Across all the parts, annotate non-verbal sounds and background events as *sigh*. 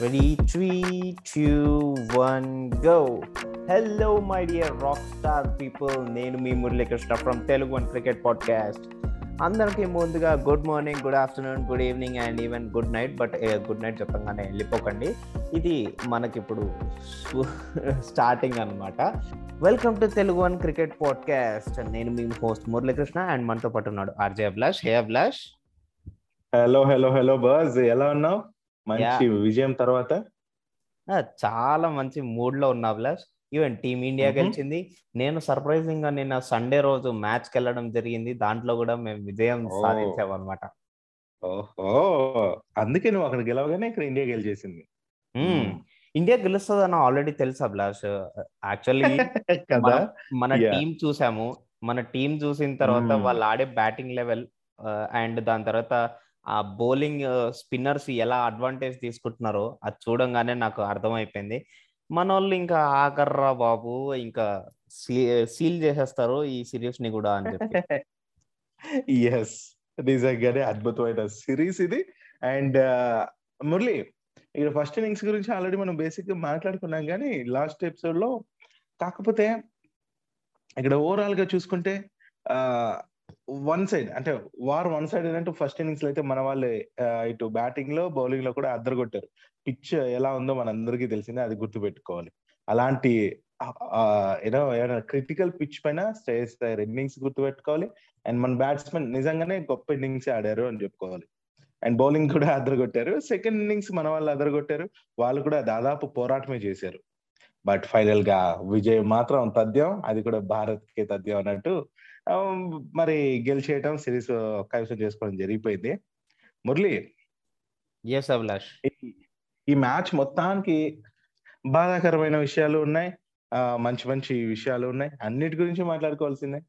Ready? Three, two, one, go. My dear rock star people నేను మీ Muralikrishna from Telugu one cricket podcast అందరికీ ముందుగా good morning good afternoon good evening and even good night but good night చెప్పంగానే వెళ్ళిపోకండి. ఇది మనకిప్పుడు starting అనమాట welcome to Telugu one cricket podcast నేను మీ హోస్ట్ మురళీకృష్ణ అండ్ మనతో పాటు ఉన్నాడు RJ Abhilash hey Abhilash hello hello hello boss ఎలా ఉన్నావు? మంచి విజయం తర్వాత? చాలా మంచి మూడ్లో ఉన్నా అభిలాష్ ఈవెన్ ఇండియా. గెలిచింది. నేను సర్ప్రైజింగ్గా నిన్న సండే రోజు మ్యాచ్కి వెళ్ళడం జరిగింది. దాంట్లో కూడా మేము విజయం. సాధించాం అనమాట ఓహో! అందుకే నువ్వు అక్కడ గెలవగానే ఇక్కడ ఇండియా గెలిచేసింది. ఇండియా గెలుస్తుందని ఆల్రెడీ తెలుసు అభిలాష్. యాక్చువల్లీ *laughs* కదా? మన. టీం చూసాము. మన టీం చూసిన తర్వాత. వాళ్ళు ఆడే బ్యాటింగ్ లెవెల్ అండ్ దాని తర్వాత ఆ బౌలింగ్ స్పిన్నర్స్ ఎలా అడ్వాంటేజ్ తీసుకుంటున్నారో అది చూడంగానే నాకు అర్థమైపోయింది. మన వాళ్ళు ఇంకా ఆకర్రా బాబు ఇంకా సీల్ చేసేస్తారు ఈ సిరీస్ని కూడా అని చెప్పి. *laughs* ఎస్ నిజంగానే అద్భుతమైన సిరీస్ ఇది. అండ్ మురళి ఇక్కడ ఫస్ట్ ఇన్నింగ్స్ గురించి ఆల్రెడీ మనం బేసిక్గా మాట్లాడుకున్నాం కానీ లాస్ట్ ఎపిసోడ్లో కాకపోతే ఇక్కడ ఓవరాల్గా చూసుకుంటే వన్ సైడ్ అంటే వార్ వన్ సైడ్ ఏంటంటే ఫస్ట్ ఇన్నింగ్స్లో అయితే మన వాళ్ళే ఇటు బ్యాటింగ్లో బౌలింగ్లో కూడా అద్దరు కొట్టారు పిచ్ ఎలా ఉందో మనందరికీ తెలిసిందే అది గుర్తు పెట్టుకోవాలి అలాంటి ఏదో ఏదైనా క్రిటికల్ పిచ్ పైన స్టేస్ ఇన్నింగ్స్ గుర్తు పెట్టుకోవాలి అండ్ మన బ్యాట్స్మెన్ నిజంగానే గొప్ప ఇన్నింగ్స్ ఆడారు అని చెప్పుకోవాలి. అండ్ బౌలింగ్ కూడా అదరగొట్టారు సెకండ్ ఇన్నింగ్స్ మన వాళ్ళు అదరగొట్టారు వాళ్ళు కూడా దాదాపు పోరాటమే చేశారు. బట్ ఫైనల్గా విజయం మాత్రం తథ్యం అది కూడా భారత్కి తథ్యం అన్నట్టు మరి గెలిచేయటం సిరీస్ కైవసం చేసుకోవడం జరిగిపోయింది. మురళి ఎస్ అభిలాష్ ఈ- ఈ మ్యాచ్ మొత్తానికి బాధాకరమైన విషయాలు ఉన్నాయి. మంచి మంచి విషయాలు ఉన్నాయి. అన్నిటి గురించి మాట్లాడుకోవాల్సిందే.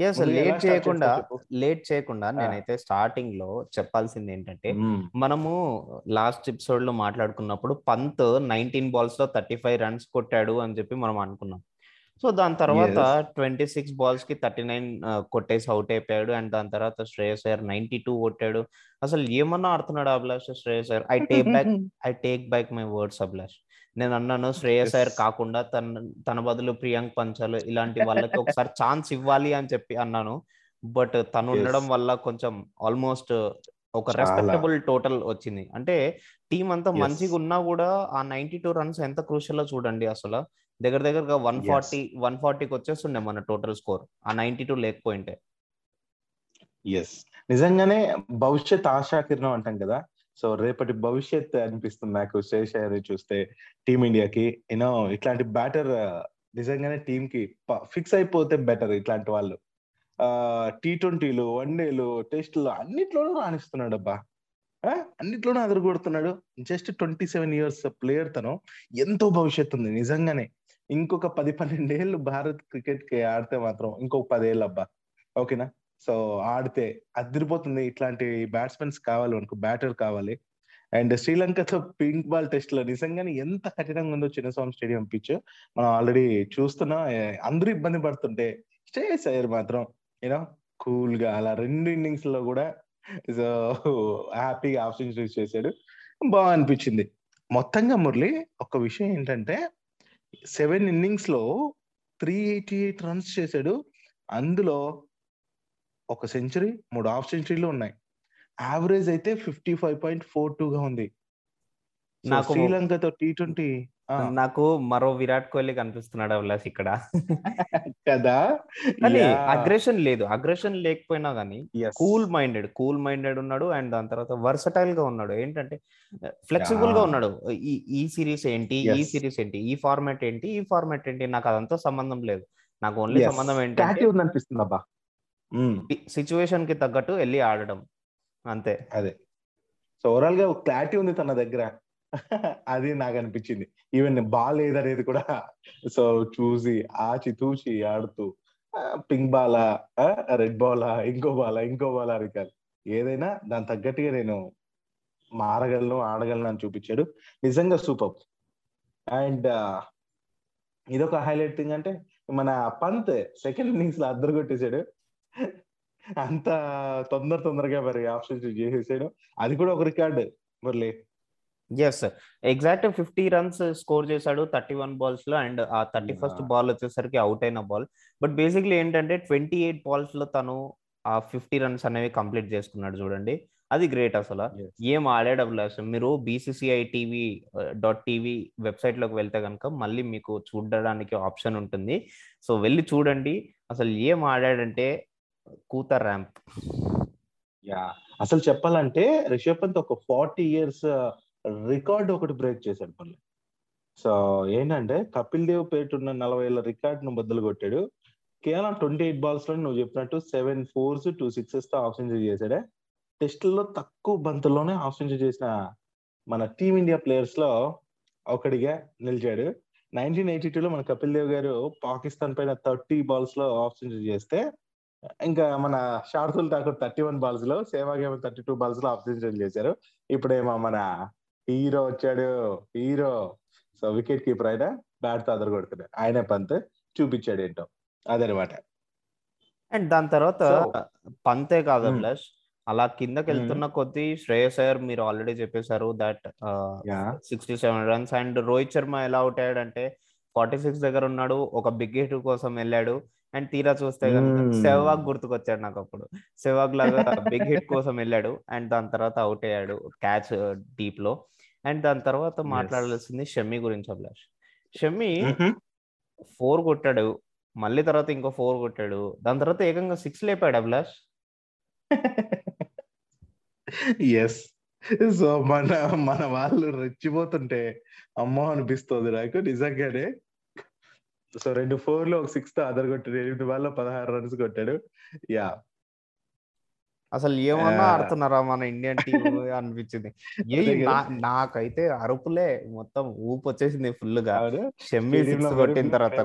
ఎస్ లేట్ చేయకుండా. లేట్ చేయకుండా నేనైతే స్టార్టింగ్లో చెప్పాల్సింది ఏంటంటే మనము లాస్ట్ ఎపిసోడ్లో మాట్లాడుకున్నప్పుడు పంత్ నైన్టీన్ బాల్స్లో థర్టీ ఫైవ్ రన్స్ కొట్టాడు అని చెప్పి మనం అనుకున్నాం. సో దాని తర్వాత ట్వంటీ సిక్స్ బాల్స్కి థర్టీ నైన్ కొట్టేసి అవుట్ అయిపోయాడు అండ్ దాని తర్వాత శ్రేయస్ అయ్యర్ నైన్టీ టూ కొట్టాడు అసలు ఏమన్నా ఆడుతున్నాడు Abhilash Shreyas Iyer I take back I take back my words Abhilash నేను అన్నాను శ్రేయస్ అయ్యర్. కాకుండా తన తన బదులు ప్రియాంక్ పంచాలు ఇలాంటి వాళ్ళకి ఒకసారి ఛాన్స్ ఇవ్వాలి అని చెప్పి అన్నాను బట్ తను. ఉండడం వల్ల కొంచెం ఆల్మోస్ట్ ఒక. రెస్పెక్టబుల్ టోటల్ వచ్చింది అంటే టీం అంతా. మంచిగా ఉన్నా కూడా ఆ నైన్టీ టూ రన్స్ ఎంత క్రూషియల్ చూడండి అసలు దగ్గర దగ్గరగా వన్. ఫార్టీ వన్ ఫార్టీకి వచ్చేస్తుండే మన టోటల్ స్కోర్ ఆ నైన్టీ టూ లేకపోయింటే. ఎస్ నిజంగానే భవిష్యత్ ఆశాకిరణం అంటాం కదా. సో రేపటి భవిష్యత్ అనిపిస్తుంది నాకు. శ్రేష్ అయ్యర్ చూస్తే టీమిండియాకి యూనో ఇట్లాంటి బ్యాటర్ నిజంగానే టీమ్కి ఫిక్స్ అయిపోతే బెటర్ ఇట్లాంటి వాళ్ళు. టీ ట్వంటీలు వన్డేలు టెస్టులు అన్నిట్లోనూ రాణిస్తున్నాడు అబ్బా అన్నిట్లోనూ అదరగొడుతున్నాడు. Just twenty seven years player తను. ఎంతో భవిష్యత్తు ఉంది నిజంగానే. ఇంకొక పది పన్నెండేళ్ళు భారత్ క్రికెట్కి ఆడితే మాత్రం ఇంకొక పదేళ్ళు అబ్బా ఓకేనా? సో ఆడితే అదిరిపోతుంది. ఇట్లాంటి బ్యాట్స్మెన్స్ కావాలి మనకు బ్యాటర్ కావాలి. అండ్ శ్రీలంకతో పింక్ బాల్ టెస్ట్లో నిజంగానే ఎంత కఠినంగా ఉందో చిన్నస్వామి స్టేడియం పిచ్ మనం ఆల్రెడీ చూస్తున్నా. అందరూ ఇబ్బంది పడుతుంటే శ్రేయస్ అయ్యర్ మాత్రం యూనో కూల్గా అలా రెండు ఇన్నింగ్స్లో కూడా సో హ్యాపీగా హాఫ్ సెంచరీస్ చేశాడు. బాగా అనిపించింది మొత్తంగా మురళి ఒక విషయం ఏంటంటే సెవెన్ ఇన్నింగ్స్లో త్రీ ఎయిటీ ఎయిట్ రన్స్ చేశాడు. అందులో ఒక సెంచరీ మూడు హాఫ్ సెంచరీలు ఉన్నాయి. యావరేజ్ అయితే fifty five point four two గా ఉంది శ్రీలంకతో టీ ట్వంటీ నాకు మరో విరాట్ కోహ్లీ కనిపిస్తున్నాడు అభిలాష్ ఇక్కడ. కదా? కానీ. అగ్రెషన్ లేదు. అగ్రెషన్ లేకపోయినా కానీ. కూల్ మైండెడ్ కూల్ మైండెడ్ ఉన్నాడు అండ్ దాని తర్వాత వర్సటైల్గా ఉన్నాడు. ఏంటంటే ఫ్లెక్సిబుల్గా. ఉన్నాడు. ఈ ఈ సిరీస్ ఏంటి? ఈ. సిరీస్ ఏంటి? ఈ ఫార్మాట్ ఏంటి? ఈ ఫార్మాట్ ఏంటి? నాకు అదంతా సంబంధం లేదు. నాకు ఓన్లీ. సంబంధం ఉంది అనిపిస్తుంది అబ్బా. సిచ్యువేషన్కి తగ్గట్టు వెళ్ళి ఆడడం. అంతే. అదే. సో ఓవరాల్గా క్లారిటీ ఉంది తన దగ్గర. అది నాకు అనిపించింది ఈవెన్ బాల్ ఏదనేది కూడా సో చూసి ఆచి తూచి ఆడుతూ పింక్ బాలా రెడ్ బాలా ఇంకో బాలా ఇంకో బాలా అని కాదు. ఏదైనా దాని తగ్గట్టుగా నేను మారగలను ఆడగలను అని చూపించాడు. నిజంగా సూపర్. అండ్ ఇదొక హైలైట్ థింగ్ అంటే మన పంత్ సెకండ్ ఇన్నింగ్స్లో అద్దరు కొట్టేశాడు అంత తొందర తొందరగా మరి ఆప్షన్స్ చేసేసాడు. అది కూడా ఒక record. Murali yes exact fifty runs score చేశాడు థర్టీ వన్ బాల్స్లో అండ్ ఆ థర్టీ ఫస్ట్. బాల్ వచ్చేసరికి అవుట్ అయిన బాల్ బట్ బేసిక్లీ ఏంటంటే ట్వంటీ ఎయిట్ బాల్స్లో తను ఆ ఫిఫ్టీ రన్స్ అనేవి కంప్లీట్ చేసుకున్నాడు చూడండి. అది గ్రేట్ అసలు. ఏం ఆడాడు అభిలాష్ మీరు బీసీసీఐ టీవీ డాట్ టీవీ వెబ్సైట్లోకి వెళ్తే కనుక మళ్ళీ మీకు చూడడానికి ఆప్షన్ ఉంటుంది. సో వెళ్ళి చూడండి. అసలు ఏం ఆడాడంటే కూత ర్యాంప్ యా అసలు చెప్పాలంటే రిషబ్ పంత్ ఒక ఫార్టీ ఇయర్స్ రికార్డ్ ఒకటి బ్రేక్ చేశాడు మళ్ళీ. సో ఏంటంటే కపిల్ దేవ్ పేట ఉన్న నలభై ఏళ్ళ రికార్డ్ను బద్దలు కొట్టాడు. కేవలం ట్వంటీ ఎయిట్ బాల్స్లో నువ్వు చెప్పినట్టు సెవెన్ ఫోర్స్ టూ సిక్సెస్తో ఆఫ్ సెంచరీ చేశాడే. టెస్టుల్లో తక్కువ బంతుల్లోనే ఆఫ్ సెంచరీ చేసిన మన టీమిండియా ప్లేయర్స్లో ఒకడిగా నిలిచాడు. నైన్టీన్ ఎయిటీ టూ లో మన కపిల్ దేవ్ గారు పాకిస్తాన్ పైన థర్టీ బాల్స్లో ఆఫ్ సెంచరీ చేస్తే ఇంకా మన శార్దుల్ ఠాకూర్ థర్టీ వన్ బాల్స్లో సేవాగ్ ఏమో థర్టీ టూ బాల్స్లో ఆఫ్ సెంచరీ చేశారు. ఇప్పుడేమో మన హీరో వచ్చాడు. హీరో. సో వికెట్ కీపర్ ఆయన బ్యాట్తో అదరు కొడుతున్నాడు ఆయన పంత్ చూపించాడు ఏంటో అదనమాట. అండ్ దాని తర్వాత పంతే కాదు. ప్లస్ అలా కిందకి వెళ్తున్న కొద్దీ శ్రేయస్ అయ్యర్ మీరు ఆల్రెడీ చెప్పేశారు that sixty seven runs and Rohit Sharma ఎలా అవుట్ అయ్యాడంటే ఫార్టీ సిక్స్ దగ్గర ఉన్నాడు. ఒక బిగ్ హిట్ కోసం వెళ్ళాడు. అండ్ తీరా చూస్తే. సెహ్వాగ్ గుర్తుకొచ్చాడు నాకు అప్పుడు. సెహ్వాగ్ లాగా బిగ్ హిట్ కోసం వెళ్ళాడు. అండ్ దాని తర్వాత అవుట్ అయ్యాడు. క్యాచ్ డీప్లో అండ్ దాని తర్వాత మాట్లాడాల్సింది షమ్మి గురించి అభిలాష్. షమ్మి ఫోర్ కొట్టాడు మళ్ళీ తర్వాత ఇంకో ఫోర్ కొట్టాడు. దాని తర్వాత ఏకంగా సిక్స్ లేపాడు అభిలాష్. ఎస్ సో మన మన వాళ్ళు రెచ్చిపోతుంటే అమ్మో అనిపిస్తుంది నాకు నిజంగానే. సో రెండు ఫోర్లో ఒక సిక్స్తో అదర్ కొట్టాడు ఎనిమిది వాళ్ళ పదహారు రన్స్ కొట్టాడు. యా అసలు ఏమన్నా. ఆడుతున్నారా మన ఇండియన్ టీం అనిపించింది. *laughs* ఏ నాకైతే అరుపులే మొత్తం ఊపు వచ్చేసింది ఫుల్గా షమ్మి సిక్స్ కొట్టిన తర్వాత.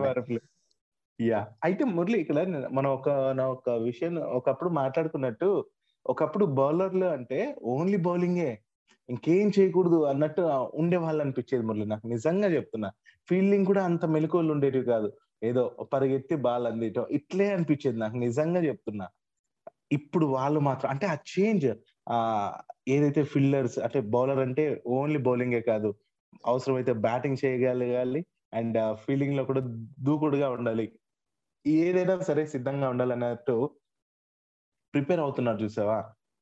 యా. అయితే మురళి ఇక్కడ మనం ఒక నా ఒక విషయం ఒకప్పుడు మాట్లాడుకున్నట్టు ఒకప్పుడు బౌలర్లు అంటే ఓన్లీ బౌలింగే. ఇంకేం చేయకూడదు అన్నట్టు ఉండే వాళ్ళు అనిపించేది మురళి నాకు. నిజంగా చెప్తున్నా. ఫీల్డింగ్ కూడా అంత మెలకువలు ఉండేవి కాదు. ఏదో పరిగెత్తి బాల్ అందియటం ఇట్లే అనిపించేది నాకు. నిజంగా చెప్తున్నా. ఇప్పుడు వాళ్ళు మాత్రం అంటే ఆ చేంజ్ ఆ ఏదైతే ఫీల్డర్స్ అంటే బౌలర్ అంటే ఓన్లీ బౌలింగే కాదు. అవసరమైతే బ్యాటింగ్ చేయగలగాలి అండ్ ఫీల్డింగ్లో కూడా దూకుడుగా ఉండాలి. ఏదైనా సరే సిద్ధంగా ఉండాలన్నట్టు ప్రిపేర్ అవుతున్నారు చూసావా?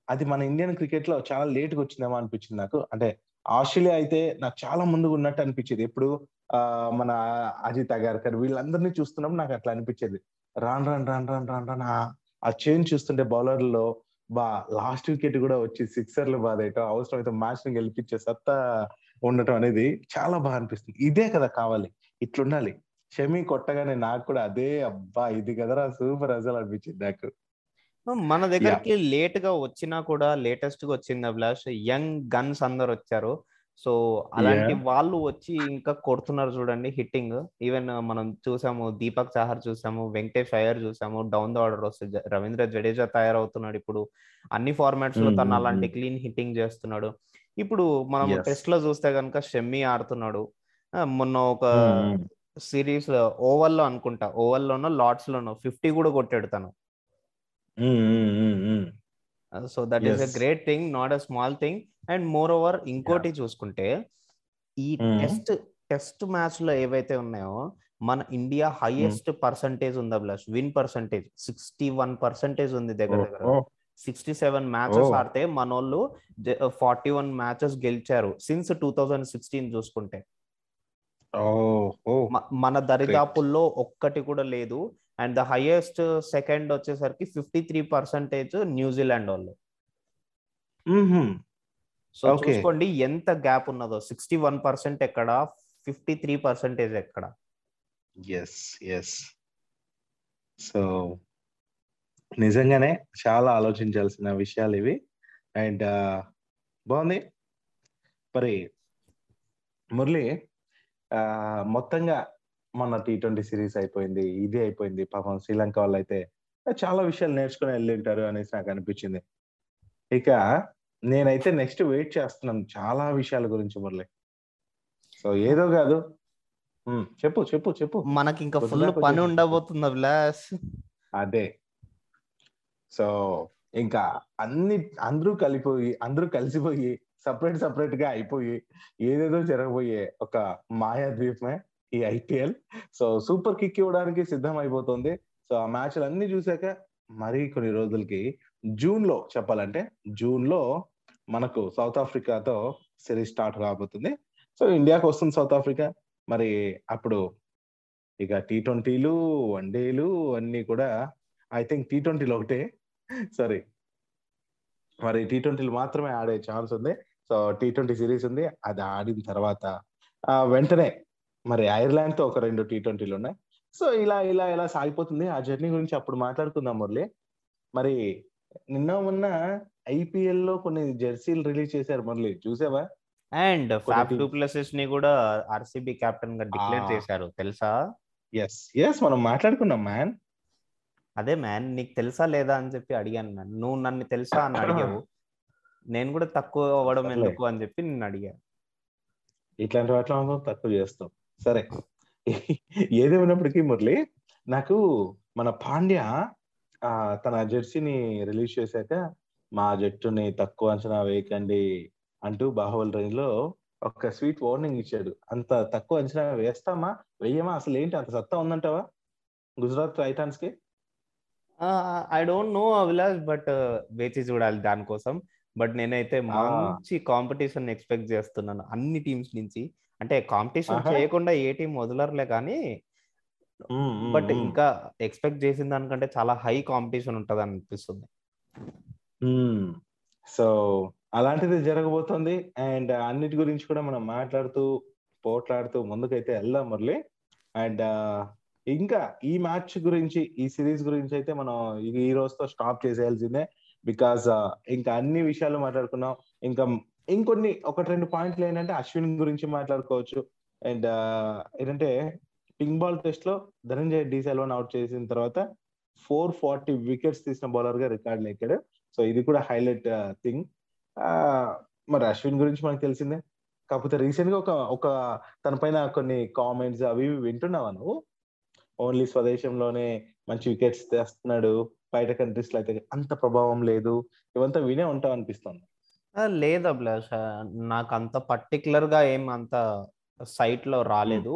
అది మన ఇండియన్ క్రికెట్లో చాలా లేట్గా వచ్చిందేమో అనిపించింది నాకు. అంటే ఆస్ట్రేలియా అయితే నాకు చాలా ముందుగా ఉన్నట్టు అనిపించేది. ఎప్పుడు ఆ మన అజిత్ అగార్కర్ వీళ్ళందరినీ చూస్తున్నప్పుడు నాకు అట్లా అనిపించేది. రాన్ రాన్ రాన్ రాన్ రాన్ రాన్ ఆ చేంజ్ చూస్తుంటే బౌలర్లో బా లాస్ట్ వికెట్ కూడా వచ్చి సిక్సర్లు బాధేయటం అవసరం అయితే మ్యాచ్ని గెలిపించే సత్తా ఉండటం అనేది చాలా బాగా అనిపిస్తుంది. ఇదే కదా కావాలి. ఇట్లుండాలి. షమి కొట్టగానే నాకు కూడా అదే అబ్బా ఇది కదరా సూపర్ అసలు అనిపించింది నాకు. మన దగ్గరికి లేట్గా వచ్చినా కూడా లేటెస్ట్గా వచ్చింది అభిలాష్. యంగ్ గన్స్ అందరు వచ్చారు సో అలాంటి. వాళ్ళు వచ్చి ఇంకా కొడుతున్నారు చూడండి హిట్టింగ్ ఈవెన్ మనం చూసాము దీపక్ చాహర్ చూసాము వెంకటేష్ అయ్యర్ చూసాము డౌన్ ద ఆర్డర్ వస్తే రవీంద్ర జడేజా తయారవుతున్నాడు ఇప్పుడు అన్ని ఫార్మాట్స్లో తను mm, అలాంటి. క్లీన్ హిట్టింగ్ చేస్తున్నాడు ఇప్పుడు మనం. టెస్ట్లో చూస్తే కనుక షమ్మి ఆడుతున్నాడు మొన్న ఒక సిరీస్ ఓవర్లో అనుకుంటా ఓవర్ లోనో లార్డ్స్ లోనో ఫిఫ్టీ కూడా కొట్టాడు తను mm, mm, mm, mm. So that is Yes. Great thing not a small thing and moreover ఇంకోటి చూసుకుంటే ఈ. టెస్ట్ టెస్ట్ మ్యాచ్లో ఏవైతే ఉన్నాయో మన ఇండియా హైయెస్ట్ పర్సంటేజ్ ఉంది Abhilash win percentage sixty one percentage ఉంది దగ్గర దగ్గర. Sixty seven matches. ఆడితే మనోళ్ళు ఫార్టీ వన్ మ్యాచెస్ గెలిచారు సిన్స్ టూ థౌజండ్ సిక్స్టీన్ చూసుకుంటే. మన దరిదాపుల్లో ఒక్కటి కూడా లేదు. అండ్ ద హైయెస్ట్ సెకండ్ వచ్చేసరికి fifty three percentage New Zealand వాళ్ళు. సో. చూసుకోండి ఎంత గ్యాప్ ఉన్నదో. సిక్స్టీ వన్ పర్సెంట్ ఎక్కడ ఫిఫ్టీ త్రీ పర్సెంటేజ్ ఎక్కడ? ఎస్ ఎస్ సో నిజంగానే చాలా ఆలోచించాల్సిన విషయాలు ఇవి. అండ్ బాగుంది. మరి మురళి మొత్తంగా మన టీ ట్వంటీ సిరీస్ అయిపోయింది ఇది అయిపోయింది పాపం శ్రీలంక వాళ్ళు అయితే చాలా విషయాలు నేర్చుకుని వెళ్ళి ఉంటారు అనేసి నాకు అనిపించింది. ఇక నేనైతే నెక్స్ట్ వెయిట్ చేస్తున్నాను చాలా విషయాల గురించి మురళి. సో ఏదో కాదు. చెప్పు చెప్పు చెప్పు. మనకి ఇంకా ఫుల్ పని ఉండబోతుంది అభిలాష్. అదే. సో ఇంకా అన్ని అందరూ కలిపోయి అందరూ కలిసిపోయి సపరేట్ సపరేట్గా అయిపోయి ఏదేదో జరగబోయే ఒక మాయా ద్వీపమే ఈ ఐపీఎల్. సో సూపర్ కిక్ ఇవ్వడానికి సిద్ధం అయిపోతుంది సో ఆ మ్యాచ్లు అన్ని చూసాక మరి కొన్ని రోజులకి జూన్లో చెప్పాలంటే జూన్లో మనకు సౌత్ ఆఫ్రికాతో సిరీస్ స్టార్ట్ కాబోతుంది సో ఇండియాకి వస్తుంది సౌత్ ఆఫ్రికా. మరి అప్పుడు ఇక టీ ట్వంటీలు వన్ డేలు అన్ని కూడా ఐ థింక్ టీ ట్వంటీలు ఒకటే. సారీ. మరి టీ ట్వంటీలు మాత్రమే ఆడే ఛాన్స్ ఉంది. సో టీ ట్వంటీ సిరీస్ ఉంది. అది ఆడిన తర్వాత వెంటనే మరి ఐర్లాండ్తో ఒక రెండు టీ ట్వంటీలు ఉన్నాయి సో ఇలా ఇలా ఇలా సాగిపోతుంది. ఆ జర్నీ గురించి అప్పుడు మాట్లాడుకుందాం మురళి. మరి నిన్న మొన్న ఐపీఎల్లో కొన్ని జెర్సీలు రిలీజ్ చేశారు మురళి. చూసావా? అండ్ ఫ్యాబ్ teams- డూప్లెసిస్ని కూడా ఆర్సీబీ కెప్టెన్గా డిక్లేర్. చేశారు. తెలుసా? ఎస్ ఎస్ మనం మాట్లాడుకున్నాం మ్యాన్ అదే మ్యాన్ నీకు తెలుసా లేదా అని చెప్పి అడిగాను మ్యాన్ నువ్వు నన్ను తెలుసా అని అడిగావు. నేను కూడా తక్కువ అవ్వడం. ఎందుకు అని చెప్పి నిన్ను అడిగా. ఇట్లాంటి వాటిలో తక్కువ చేస్తాం. సరే. ఏదేమైనప్పటికీ మురళి నాకు మన పాండ్య ఆ తన జెర్సీని రిలీజ్ చేశాక మా జట్టుని తక్కువ అంచనా వేయకండి అంటూ బాహుబలి రేంజ్లో ఒక స్వీట్ వార్నింగ్ ఇచ్చాడు. అంత తక్కువ అంచనా వేస్తామా? వెయ్యమా అసలు ఏంటి అంత సత్తా ఉందంటావా Gujarat టైటాన్స్కి I don't know Abhilash but వేచి చూడాలి దానికోసం. బట్ నేనైతే. మంచి కాంపిటీషన్ ఎక్స్పెక్ట్ చేస్తున్నాను అన్ని టీమ్స్ నుంచి. అంటే కాంపిటీషన్. చేయకుండా ఏ టీం వదలరులే కానీ బట్. ఇంకా ఎక్స్పెక్ట్ చేసిన దానికంటే చాలా హై కాంపిటీషన్ ఉంటది అనిపిస్తుంది. సో అలాంటిది జరగబోతోంది అండ్ అన్నిటి గురించి కూడా మనం మాట్లాడుతూ పోట్లాడుతూ ముందుకైతే వెళ్దాం మురళి అండ్ ఇంకా ఈ మ్యాచ్ గురించి ఈ సిరీస్ గురించి అయితే మనం ఈ- ఈ రోజుతో స్టాప్ చేసేయాల్సిందే బికాస్ ఇంకా అన్ని విషయాలు మాట్లాడుకున్నాం ఇంకా ఇంకొన్ని ఒకటి రెండు పాయింట్లు ఏంటంటే అశ్విన్ గురించి మాట్లాడుకోవచ్చు. అండ్ ఏంటంటే పింక్ బాల్ టెస్ట్లో ధనంజయ్ డి సెల్వన్ అవుట్ చేసిన తర్వాత ఫోర్ ఫార్టీ వికెట్స్ తీసిన బౌలర్గా రికార్డ్ ఎక్కాడు సో ఇది కూడా హైలైట్ థింగ్. మరి అశ్విన్ గురించి మనకు తెలిసిందే. కాకపోతే రీసెంట్గా ఒక ఒక తన పైన కొన్ని కామెంట్స్ అవి ఇవి వింటున్నావా నువ్వు? ఓన్లీ స్వదేశంలోనే మంచి వికెట్స్ తెస్తున్నాడు. బయట కంట్రీస్లో అయితే అంత ప్రభావం లేదు. ఇవంతా వినే ఉంటావు అనిపిస్తుంది. ఆ, లేదు అభిలాష్. నాకు అంత పర్టికులర్గా ఏం అంత సైట్లో రాలేదు.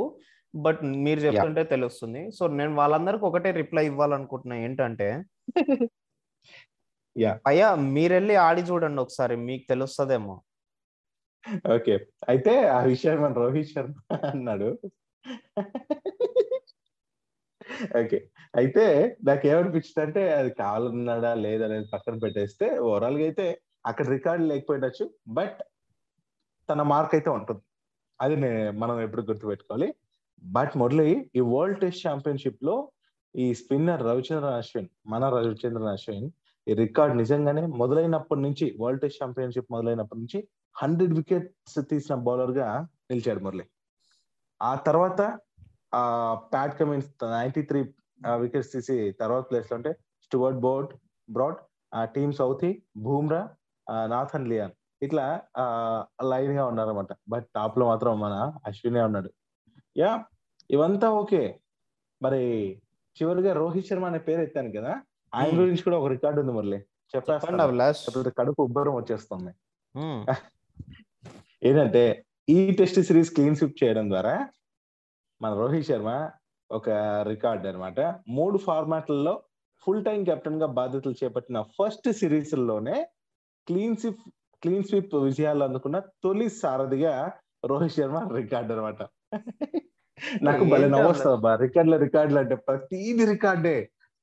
బట్ మీరు చెప్తుంటే తెలుస్తుంది. సో నేను వాళ్ళందరికి ఒకటే రిప్లై ఇవ్వాలనుకుంటున్నా. ఏంటంటే *laughs* Yeah. అయ్యా మీరెళ్ళి ఆడి చూడండి ఒకసారి. మీకు తెలుస్తుందేమో. ఓకే. అయితే ఆ విషయాన్ని మన రోహిత్ శర్మ అన్నాడు. ఓకే. అయితే నాకు ఏమనిపించింది అంటే అది కావాలన్నాడా లేదనేది పక్కన పెట్టేస్తే ఓవరాల్గా అయితే అక్కడ రికార్డు లేకపోయినచ్చు బట్ తన మార్క్ అయితే ఉంటుంది. అది మనం ఎప్పుడు గుర్తుపెట్టుకోవాలి. బట్ మురళి ఈ వరల్డ్ టెస్ట్ ఛాంపియన్షిప్లో ఈ స్పిన్నర్ రవిచంద్రన్ అశ్విన్ మన రవిచంద్రన్ అశ్విన్ ఈ రికార్డ్ నిజంగానే మొదలైనప్పటి నుంచి వరల్డ్ టెస్ట్ ఛాంపియన్షిప్ మొదలైనప్పటి నుంచి హండ్రెడ్ వికెట్స్ తీసిన బౌలర్గా నిలిచాడు మురళి. ఆ తర్వాత ఆ Pat Cummins ninety three wickets తీసి తర్వాత ప్లేస్లో ఉంటే స్టువర్ట్ బోర్డ్ బ్రాడ్ ఆ Tim Southee Bumrah Nathan Lyon. ఇట్లా లైన్గా ఉన్నారన్నమాట. బట్ టాప్లో మాత్రం మన అశ్వినే ఉన్నాడు. యా ఇవంతా ఓకే. మరి చివరిగా రోహిత్ శర్మ అనే పేరు ఎత్తాను కదా ఆయన. గురించి కూడా ఒక రికార్డు ఉంది మురళి. చెప్పండి కడుపు ఉబ్బరం వచ్చేస్తుంది. *laughs* ఏంటంటే ఈ టెస్ట్ సిరీస్ క్లీన్ స్విప్ చేయడం ద్వారా మన రోహిత్ శర్మ ఒక రికార్డ్ అన్నమాట. మూడు ఫార్మాట్లలో ఫుల్ టైం కెప్టెన్గా బాధ్యతలు చేపట్టిన ఫస్ట్ సిరీస్లోనే క్లీన్ స్విప్ క్లీన్ స్విప్ విజయాలు అందుకున్న తొలి సారథిగా రోహిత్ శర్మ రికార్డ్ అనమాట నాకు భలే నవ్వొస్తుంది అబ్బా. రికార్డుల రికార్డులు అంటే ప్రతిది రికార్డే.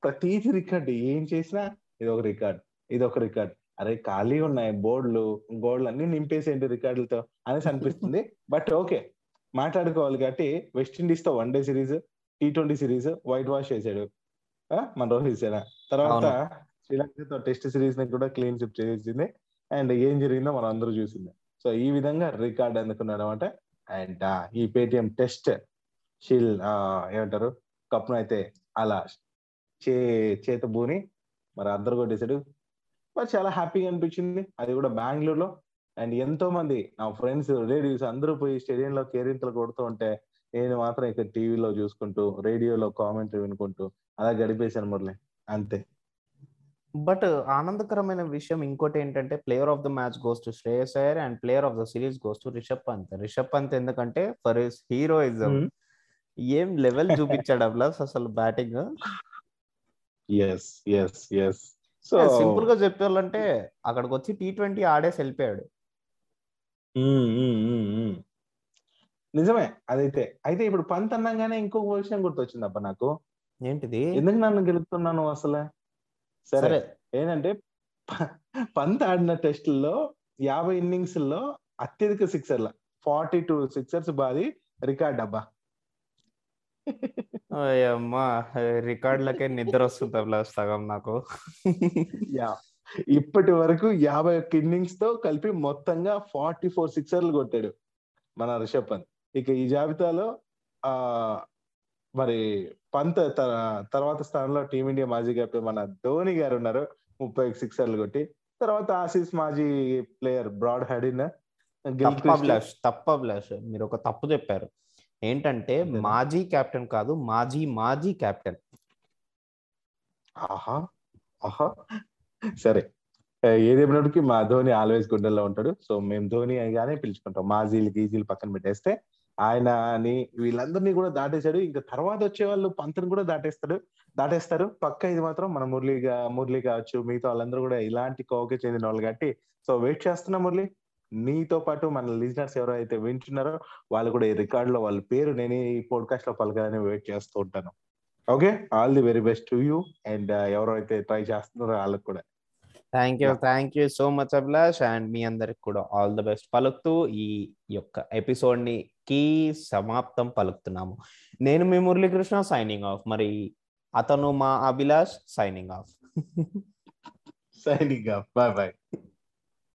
ప్రతిది రికార్డు. ఏం చేసినా ఇది ఒక రికార్డ్. ఇది ఒక రికార్డ్. అరే ఖాళీ ఉన్నాయి. బోర్డులు గోల్డ్లు అన్ని నింపేసేయండి రికార్డులతో అనేసి అనిపిస్తుంది. But okay. మాట్లాడుకోవాలి కాబట్టి వెస్టిండీస్తో one day series T twenty series whitewash చేశాడు. మన రోహిత్ శర్మ. తర్వాత శ్రీలంకతో టెస్ట్ సిరీస్ని కూడా క్లీన్ షిప్ చేసింది. అండ్ ఏం జరిగిందో మనం అందరూ చూసింది. సో ఈ విధంగా రికార్డ్ అందుకున్నాడు అనమాట అండ్ ఈ పేటిఎం టెస్ట్ షీల్ ఏమంటారు? కప్ను అయితే అలా చే చేత బూని మరి అందరు కొట్టేశాడు మరి చాలా హ్యాపీగా అనిపించింది. అది కూడా బెంగళూరులో అండ్ ఎంతో మంది నా ఫ్రెండ్స్ రేడియోస్ అందరూ పోయి స్టేడియంలో కేరింతలు కొడుతూ ఉంటే నేను మాత్రం ఇక్కడ టీవీలో చూసుకుంటూ రేడియోలో కామెంటరీ వినుకుంటూ అలా గడిపేశాను మురళి. అంతే. బట్ ఆనందకరమైన విషయం ఇంకోటి ఏంటంటే player of the match goes to Shreyas Iyer and player of the series goes to Rishabh Pant. Rishabh Pant ఎందుకంటే ఫర్ హిస్ హీరోయిజం Hmm. ఏం లెవెల్ చూపించాడు అబ్లాస్ అసలు batting? Yes yes yes so సింపుల్గా చెప్పాలంటే అక్కడికి వచ్చి టీ ట్వంటీ ఆడేసి వెళ్ళిపోయాడు. నిజమే అదైతే. అయితే ఇప్పుడు పంత్ అన్నాగానే ఇంకొక విషయం గుర్తొచ్చింది అబ్బా నాకు. ఏంటిది? ఎందుకు నన్ను గెలుపుతున్నాను అసలు? సరే. ఏంటంటే పంత్ ఆడిన టెస్టుల్లో యాభై ఇన్నింగ్స్లో అత్యధిక సిక్సర్ల ఫార్టీ టూ సిక్సర్స్ బాది రికార్డ్ అబ్బా. అమ్మా రికార్డులకే నిద్ర వస్తుంది సగం నాకు? యా. ఇప్పటి వరకు యాభై ఒక్క ఇన్నింగ్స్తో కలిపి మొత్తంగా ఫార్టీ ఫోర్ సిక్సర్లు కొట్టాడు మన రిషబ్ పంత్. ఇక ఈ జాబితాలో ఆ మరి పంత్ తర్వాత స్థానంలో టీమిండియా మాజీ కెప్టెన్ మన ధోని గారు ఉన్నారు. ముప్పై సిక్సర్లు కొట్టి తర్వాత ఆసీస్ మాజీ ప్లేయర్ బ్రాడ్ హెడిన్ తప్ప అభిలాష్ మీరు ఒక తప్పు చెప్పారు. ఏంటంటే? మాజీ కెప్టెన్ కాదు మాజీ మాజీ కెప్టెన్. ఆహా ఆహా. సరే ఏది చెప్పినప్పటికీ మా ధోని ఆల్వేస్ గుండెల్లో ఉంటాడు. సో మేము ధోని గానే పిలుచుకుంటాం. మాజీలు గీజీలు పక్కన పెట్టేస్తే ఆయన అని వీళ్ళందరినీ కూడా దాటేశాడు. ఇంకా తర్వాత వచ్చే వాళ్ళు పంతుని కూడా దాటేస్తాడు. దాటేస్తారు. పక్క ఇది మాత్రం మన మురళిగా మురళి కావచ్చు మిగతా వాళ్ళందరూ కూడా ఇలాంటి కోవకి చెందిన వాళ్ళు కాబట్టి. సో వెయిట్ చేస్తున్నా మురళి. నీతో పాటు మన లిజనర్స్ ఎవరైతే వింటున్నారో వాళ్ళు కూడా ఈ రికార్డ్లో వాళ్ళ పేరు నేను ఈ పోడ్కాస్ట్లో పలకాలని వెయిట్ చేస్తూ ఉంటాను. Okay? All the very best to you and ఎవరైతే ట్రై చేస్తున్నారో వాళ్ళకి కూడా. Thank you. Thank you so much Abhilash and మీ అందరికి కూడా ఆల్ ద బెస్ట్ పలుకుతూ ఈ యొక్క ఎపిసోడ్ని కి సమాప్తం పలుకుతున్నాము. నేను మీ మురళీకృష్ణ సైనింగ్ ఆఫ్ మరి అతను మా Abhilash signing off signing bye bye